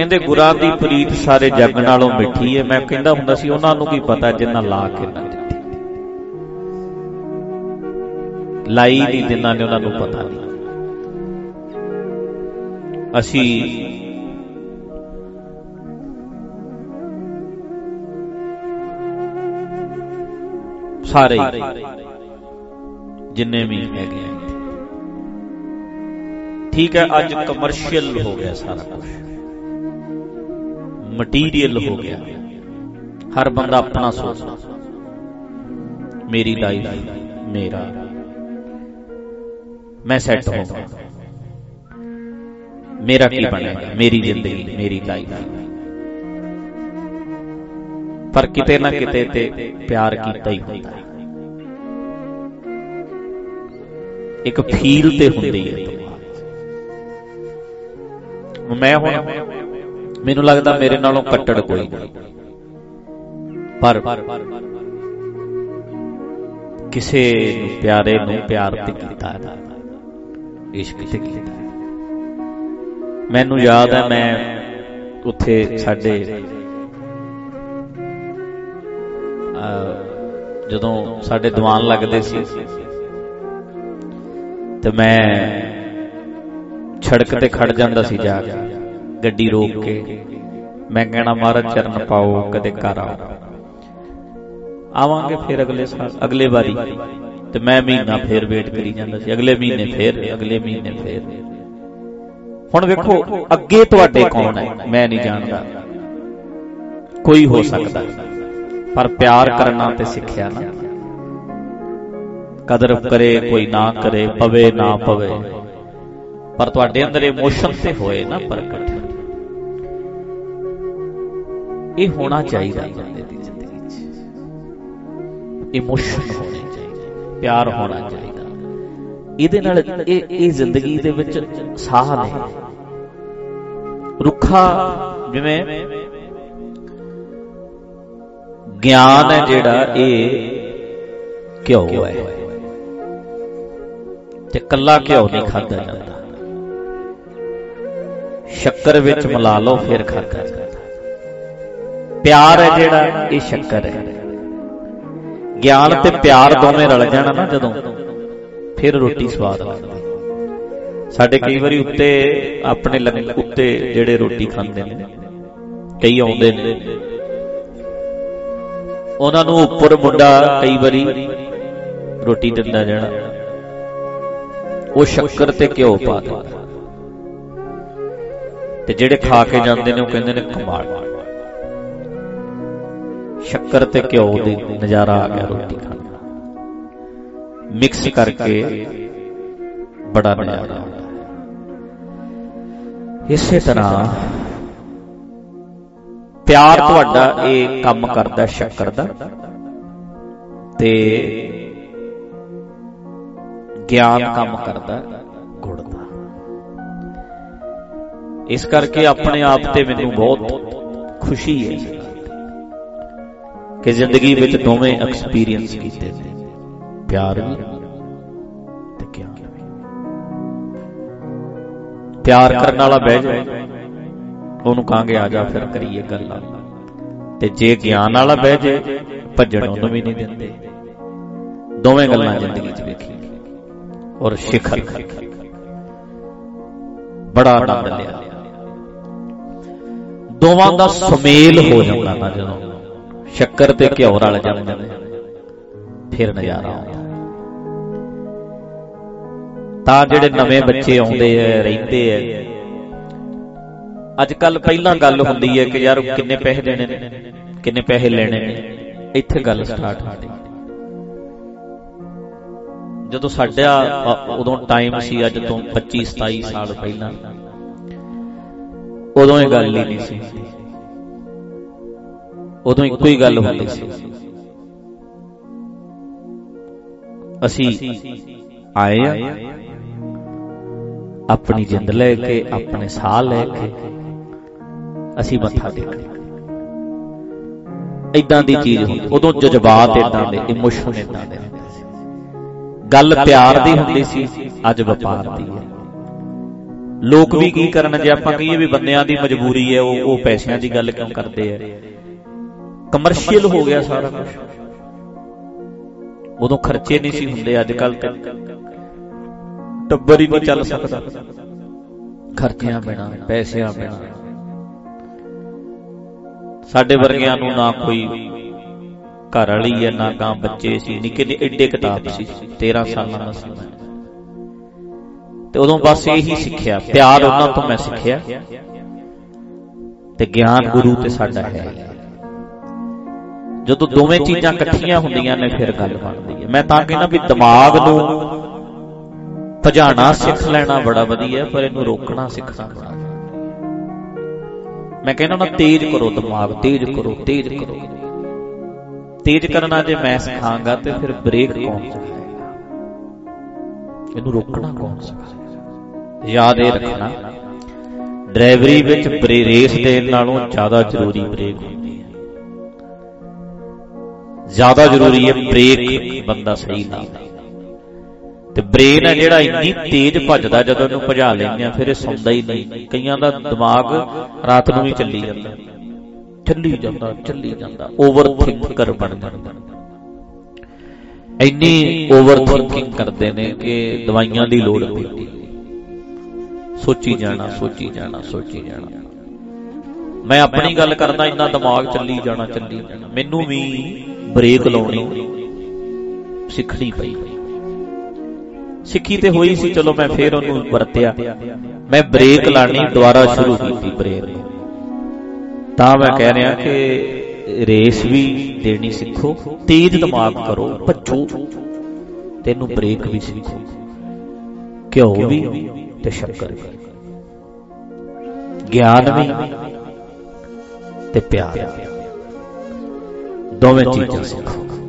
ਕਹਿੰਦੇ ਗੁਰਾਂ ਦੀ ਪ੍ਰੀਤ ਸਾਰੇ ਜੱਗ ਨਾਲੋਂ ਮਿੱਠੀ ਹੈ। ਮੈਂ ਕਹਿੰਦਾ ਹੁੰਦਾ ਸੀ, ਉਹਨਾਂ ਨੂੰ ਕੀ ਪਤਾ ਜਿੰਨਾ ਲਾ ਕੇ ਨਾ ਦਿੱਤੀ। ਲਾਈ ਨਹੀਂ ਜਿੰਨਾ ਨੇ ਉਹਨਾਂ ਨੂੰ ਪਤਾ ਨਹੀਂ। ਅਸੀਂ ਸਾਰੇ ਜਿੰਨੇ ਵੀ ਹੈਗੇ ਆ ਠੀਕ ਹੈ, ਅੱਜ ਕਮਰਸ਼ੀਅਲ ਹੋ ਗਿਆ ਸਾਰਾ ਕੁਝ ਮਟੀਰੀਅਲ ਹੋ ਗਿਆ। ਹਰ ਬੰਦਾ ਆਪਣਾ ਸੋਚਦਾ ਮੇਰੀ ਲਾਈਫ ਮੇਰਾ। ਮੈਂ ਸੈੱਟ ਹੋਵਾਂ। ਮੇਰਾ ਕੀ ਬਣੇਗਾ ਮੇਰੀ ਜ਼ਿੰਦਗੀ, ਮੇਰੀ ਲਾਈਫ ਪਰ ਕਿਤੇ ਨਾ ਕਿਤੇ ਤੇ ਪਿਆਰ ਕੀਤਾ ਹੀ ਹੁੰਦਾ ਹੈ। ਇੱਕ ਫੀਲ ਤੇ ਹੁੰਦੀ ਹੈ। ਮੈਂ ਹੁਣ ਮੈਨੂੰ ਲੱਗਦਾ ਮੇਰੇ ਨਾਲੋਂ ਕੱਟੜ ਕੋਈ ਨਹੀਂ। ਪਰ ਕਿਸੇ ਨੂੰ ਪਿਆਰੇ ਨੂੰ ਪਿਆਰ ਤੇ ਕੀਤਾ ਹੈ। ਇਸ਼ਕ ਤੇ ਕੀਤਾ ਹੈ। ਮੈਨੂੰ ਯਾਦ ਹੈ ਮੈਂ ਉੱਥੇ ਸਾਡੇ ਜਦੋਂ ਸਾਡੇ ਦੀਵਾਨ ਲੱਗਦੇ ਸੀ ਤੇ ਮੈਂ ਛੜਕ ਤੇ ਖੜ ਜਾਂਦਾ ਸੀ ਜਾ ਕੇ। ਗੱਡੀ ਰੋਕ ਕੇ ਮੈਂ ਕਹਿਣਾ, ਮਹਾਰਾਜ, ਚਰਨ ਪਾਓ, ਕਦੇ ਘਰ ਆਓ। ਆਵਾਂਗੇ ਫਿਰ ਅਗਲੇ ਸਾਲ, ਅਗਲੇ ਵਾਰੀ। ਤੇ ਮੈਂ ਮਹੀਨਾ ਫੇਰ ਵੇਟ ਕਰੀ ਜਾਂਦਾ ਸੀ। ਅਗਲੇ ਮਹੀਨੇ ਫੇਰ, ਅਗਲੇ ਮਹੀਨੇ ਫੇਰ। ਹੁਣ ਵੇਖੋ, ਅੱਗੇ ਤੁਹਾਡੇ ਕੌਣ ਹੈ? ਮੈਂ ਨਹੀਂ ਜਾਣਦਾ। ਕੋਈ ਹੋ ਸਕਦਾ। ਪਰ ਪਿਆਰ ਕਰਨਾ ਤੇ ਸਿੱਖਿਆ ਨਾ। ਕਦਰ ਕਰੇ, ਕੋਈ ਨਾ ਕਰੇ, ਪਵੇ, ਨਾ ਪਵੇ। ਪਰ ਤੁਹਾਡੇ ਅੰਦਰ ਇਮੋਸ਼ਨ ਤੇ ਹੋਏ ਨਾ ਪ੍ਰਗਟ ਇਹ ਹੋਣਾ ਚਾਹੀਦਾ। ਬੰਦੇ ਦੀ ਜ਼ਿੰਦਗੀ 'ਚ ਇਮੋਸ਼ਨ ਹੋਣੇ ਚਾਹੀਦੇ, ਪਿਆਰ ਹੋਣਾ ਚਾਹੀਦਾ। ਇਹਦੇ ਨਾਲ ਇਹ ਇਹ ਜ਼ਿੰਦਗੀ ਦੇ ਵਿੱਚ ਸਾਹ ਨਹੀਂ। ਰੁੱਖਾ ਜਿਵੇਂ ਗਿਆਨ ਹੈ ਜਿਹੜਾ, ਇਹ ਘਿਓ ਹੈ। ਤੇ ਕੱਲਾ ਘਿਓ ਨਹੀਂ ਖਾਦਾ ਜਾਂਦਾ। ਸ਼ੱਕਰ ਵਿੱਚ ਮਿਲਾ ਲਓ, ਫਿਰ ਖਾਦਾ ਜਾਂਦਾ। ਪਿਆਰ ਹੈ ਜਿਹੜਾ, ਇਹ ਸ਼ੱਕਰ ਹੈ। ਗਿਆਨ ਤੇ ਪਿਆਰ ਦੋਵੇਂ ਰਲ ਜਾਣ ਨਾ ਜਦੋਂ, ਫਿਰ ਰੋਟੀ ਸਵਾਦ ਲੱਗਦੀ ਸਾਡੇ ਕਈ ਵਾਰੀ ਉੱਤੇ, ਆਪਣੇ ਉੱਤੇ ਜਿਹੜੇ ਰੋਟੀ ਖਾਂਦੇ ਨੇ, ਕਈ ਆਉਂਦੇ ਨੇ। ਉਹਨਾਂ ਨੂੰ ਉੱਪਰ ਮੁੰਡਾ ਕਈ ਵਾਰੀ ਰੋਟੀ ਦਿੰਦਾ ਜਿਹੜਾ ਉਹ ਸ਼ੱਕਰ ਤੇ ਘਿਓ ਪਾ ਦਿੰਦਾ। ਤੇ ਜਿਹੜੇ ਖਾ ਕੇ ਜਾਂਦੇ ਨੇ, ਉਹ ਕਹਿੰਦੇ ਨੇ, ਕਮਾਲ। ਸ਼ੱਕਰ ਤੇ ਘਿਓ ਦੇ ਨਜ਼ਾਰਾ ਆ ਗਿਆ ਰੋਟੀ ਖਾਣ ਦਾ। ਮਿਕਸ ਕਰਕੇ ਬੜਾ ਨਜ਼ਾਰਾ ਆਉਂਦਾ। ਇਸੇ ਤਰ੍ਹਾਂ ਪਿਆਰ ਤੁਹਾਡਾ ਇਹ ਕੰਮ ਕਰਦਾ ਸ਼ੱਕਰ ਦਾ ਤੇ ਗਿਆਨ ਕੰਮ ਕਰਦਾ ਗੁੜ ਦਾ। ਇਸ ਕਰਕੇ ਆਪਣੇ ਆਪ ਤੇ ਮੈਨੂੰ ਬਹੁਤ ਖੁਸ਼ੀ ਹੈ ਕਿ ਜ਼ਿੰਦਗੀ ਵਿੱਚ ਦੋਵੇਂ ਐਕਸਪੀਰੀਅੰਸ ਕੀਤੇ ਨੇ। ਪਿਆਰ ਵੀ ਤੇ ਗਿਆਨ ਵੀ। ਪਿਆਰ ਕਰਨ ਵਾਲਾ ਬਹਿ ਜਾਏ ਉਹਨੂੰ ਕਹਾਂਗੇ, ਆ ਜਾ ਫਿਰ ਕਰੀਏ ਗੱਲਾਂ ਤੇ ਜੇ ਗਿਆਨ ਵਾਲਾ ਬਹਿ ਜਾਏ ਭੱਜਣ ਉਹਨੂੰ ਵੀ ਨਹੀਂ ਦਿੰਦੇ। ਦੋਵੇਂ ਗੱਲਾਂ ਜ਼ਿੰਦਗੀ 'ਚ ਵੇਖੀ। ਔਰ ਸਿਖਰ। ਬੜਾ ਆਨੰਦ ਲਿਆ। ਦੋਵਾਂ ਦਾ ਸੁਮੇਲ ਹੋ ਜਾਂਦਾ ਨਾ ਜਦੋਂ। ਸ਼ੱਕਰ ਤੇ ਘਿਓ ਰਲ ਜਾਂਦੇ ਨੇ ਫਿਰ ਨਜ਼ਾਰਾ ਆਉਂਦਾ। ਤਾਂ ਜਿਹੜੇ ਨਵੇਂ ਬੱਚੇ ਆਉਂਦੇ ਐ ਰਹਿੰਦੇ ਐ ਅੱਜ ਕੱਲ ਪਹਿਲਾਂ ਗੱਲ ਹੁੰਦੀ ਹੈ ਕਿ ਯਾਰ ਕਿੰਨੇ ਪੈਸੇ ਦੇਣੇ ਨੇ ਕਿੰਨੇ ਪੈਸੇ ਲੈਣੇ ਨੇ। ਇੱਥੇ ਗੱਲ ਸਟਾਰਟ ਹੁੰਦੀ ਜਦੋਂ ਸਾਡਾ ਉਦੋਂ ਟਾਈਮ ਸੀ ਅੱਜ ਤੋਂ 25 27 ਸਾਲ ਪਹਿਲਾਂ। ਉਦੋਂ ਇਹ ਗੱਲ ਹੀ ਨਹੀਂ ਸੀ। ਉਦੋਂ ਇੱਕੋ ਹੀ ਗੱਲ ਹੁੰਦੀ ਸੀ। ਅਸੀਂ ਆਏ ਆ, ਆਪਣੀ ਜਿੰਦ ਲੈ ਕੇ, ਆਪਣੇ ਸਾਹ ਲੈ ਕੇ, ਅਸੀਂ ਮੱਥਾ ਟੇਕਣਾ ਇਦਾਂ ਦੀ ਚੀਜ਼ ਹੁੰਦੀ। ਉਦੋਂ ਜਜ਼ਬਾਤ ਇਦਾਂ ਦੇ, ਇਮੋਸ਼ਨ ਇਦਾਂ ਦੇ ਹੁੰਦੇ ਸੀ। ਗੱਲ ਪਿਆਰ ਦੀ ਹੁੰਦੀ ਸੀ, ਅੱਜ ਵਪਾਰ ਦੀ ਹੈ। ਲੋਕ ਵੀ ਕੀ ਕਰਨ, ਜੇ ਆਪਾਂ ਕਹੀਏ ਵੀ ਬੰਦਿਆਂ ਦੀ ਮਜਬੂਰੀ ਹੈ, ਉਹ ਉਹ ਪੈਸਿਆਂ ਦੀ ਗੱਲ ਕਿਉਂ ਕਰਦੇ ਆ? ਕਮਰਸ਼ੀਅਲ ਹੋ ਗਿਆ ਸਾਰਾ ਕੁਝ ਉਦੋਂ ਖਰਚੇ ਨਹੀਂ ਸੀ ਹੁੰਦੇ ਅੱਜ ਕੱਲ ਤੇ। ਟੱਬਰ ਹੀ ਨਹੀਂ ਚੱਲ ਸਕਦਾ। ਖਰਚਿਆਂ ਬਿਨਾ ਪੈਸਿਆਂ ਬਿਨਾ। ਸਾਡੇ ਵਰਗਿਆਂ ਨੂੰ ਨਾ ਕੋਈ ਘਰ ਵਾਲੀ ਹੈ ਨਾ ਕਾਂ ਬੱਚੇ ਸੀ ਨਿੱਕੇ ਨਿੱਕੇ ਏਡੇ ਕਿਤਾਬ ਸੀ 13 ਸਾਲਾਂ ਦਾ ਸੀ। ਤੇ ਉਦੋਂ ਬਸ ਇਹੀ ਸਿੱਖਿਆ ਪਿਆਰ ਉਹਨਾਂ ਤੋਂ ਮੈਂ ਸਿੱਖਿਆ। ਤੇ ਗਿਆਨ ਗੁਰੂ ਤੇ ਸਾਡਾ ਹੈ। ਜਦੋਂ ਦੋਵੇਂ ਚੀਜ਼ਾਂ ਇਕੱਠੀਆਂ ਹੁੰਦੀਆਂ ਨੇ ਫਿਰ ਗੱਲ ਬਣਦੀ ਹੈ। ਮੈਂ ਤਾਂ ਕਹਿੰਦਾ ਵੀ ਦਿਮਾਗ ਨੂੰ ਭਜਾਣਾ ਸਿੱਖ ਲੈਣਾ ਬੜਾ ਵਧੀਆ ਪਰ ਇਹਨੂੰ ਰੋਕਣਾ ਸਿੱਖਣਾ ਬੜਾ ਮੈਂ ਕਹਿੰਦਾ ਨਾ ਤੇਜ਼ ਕਰੋ ਦਿਮਾਗ ਤੇਜ਼ ਕਰੋ ਤੇਜ਼ ਕਰੋ। ਤੇਜ਼ ਕਰਨਾ ਜੇ ਮੈਂ ਸਿਖਾਂਗਾ ਤੇ ਫਿਰ ਬ੍ਰੇਕ ਕੌਣ ਸਿਖਾਏਗਾ? ਇਹਨੂੰ ਰੋਕਣਾ ਕੌਣ ਸਿਖਾਏਗਾ? ਯਾਦ ਇਹ ਰੱਖਣਾ। ਡਰਾਈਵਰੀ ਵਿੱਚ ਰੇਸ ਦੇਣ ਨਾਲੋਂ ਜ਼ਿਆਦਾ ਜ਼ਰੂਰੀ ਬ੍ਰੇਕ ਜ਼ਿਆਦਾ ਜ਼ਰੂਰੀ ਹੈ ਬ੍ਰੇਕ ਬੰਦਾ ਸਹੀ ਨਾ ਤੇ ਬ੍ਰੇਨ ਹੈ ਜਿਹੜਾ ਇੰਨੀ ਤੇਜ਼ ਭੱਜਦਾ ਜਦੋਂ ਇਹਨੂੰ ਭਜਾ ਲੈਂਦੇ ਆ, ਫਿਰ ਇਹ ਸੌਂਦਾ ਹੀ ਨਹੀਂ। ਕਈਆਂ ਦਾ ਦਿਮਾਗ ਰਾਤ ਨੂੰ ਵੀ ਚੱਲੀ ਜਾਂਦਾ। ਚੱਲੀ ਜਾਂਦਾ ਚੱਲੀ ਜਾਂਦਾ। ਓਵਰ ਥਿੰਕਰ ਬਣ ਜਾਂਦਾ। ਇੰਨੀ ਓਵਰ ਥਿੰਕਿੰਗ ਕਰਦੇ ਨੇ ਕਿ ਦਵਾਈਆਂ ਦੀ ਲੋੜ ਪੈਂਦੀ ਸੋਚੀ ਜਾਣਾ ਸੋਚੀ ਜਾਣਾ ਸੋਚੀ ਜਾਣਾ। ਮੈਂ ਆਪਣੀ ਗੱਲ ਕਰਦਾ, ਇੰਨਾ ਦਿਮਾਗ ਚੱਲੀ ਜਾਣਾ ਚੱਲੀ ਜਾਣਾ। ਮੈਨੂੰ ਵੀ ਬ੍ਰੇਕ ਲਾਉਣੀ। ਸਿੱਖਣੀ ਪਈ। ਸਿੱਖੀ ਤੇ ਹੋਈ ਸੀ, ਚਲੋ ਮੈਂ ਫੇਰ ਉਹਨੂੰ ਵਰਤਿਆ। ਮੈਂ ਬ੍ਰੇਕ ਲਾਣੀ, ਦੁਬਾਰਾ ਸ਼ੁਰੂ ਕੀਤੀ ਬ੍ਰੇਕ। ਤਾਂ ਮੈਂ ਕਹਿ ਰਿਹਾ ਕਿ ਰੇਸ ਵੀ ਦੇਣੀ ਸਿੱਖੋ, ਤੇਜ਼ ਦਿਮਾਗ ਕਰੋ, ਭੱਜੋ। ਤੈਨੂੰ ਬ੍ਰੇਕ ਵੀ ਸਿੱਖੋ। ਘਿਓ ਵੀ ਤੇ ਸ਼ੱਕਰ ਵੀ। ਗਿਆਨ ਵੀ ਤੇ ਪਿਆਰ ਦੋਵੇਂ ਚੀਜ਼ਾਂ ਸਿੱਖੋ।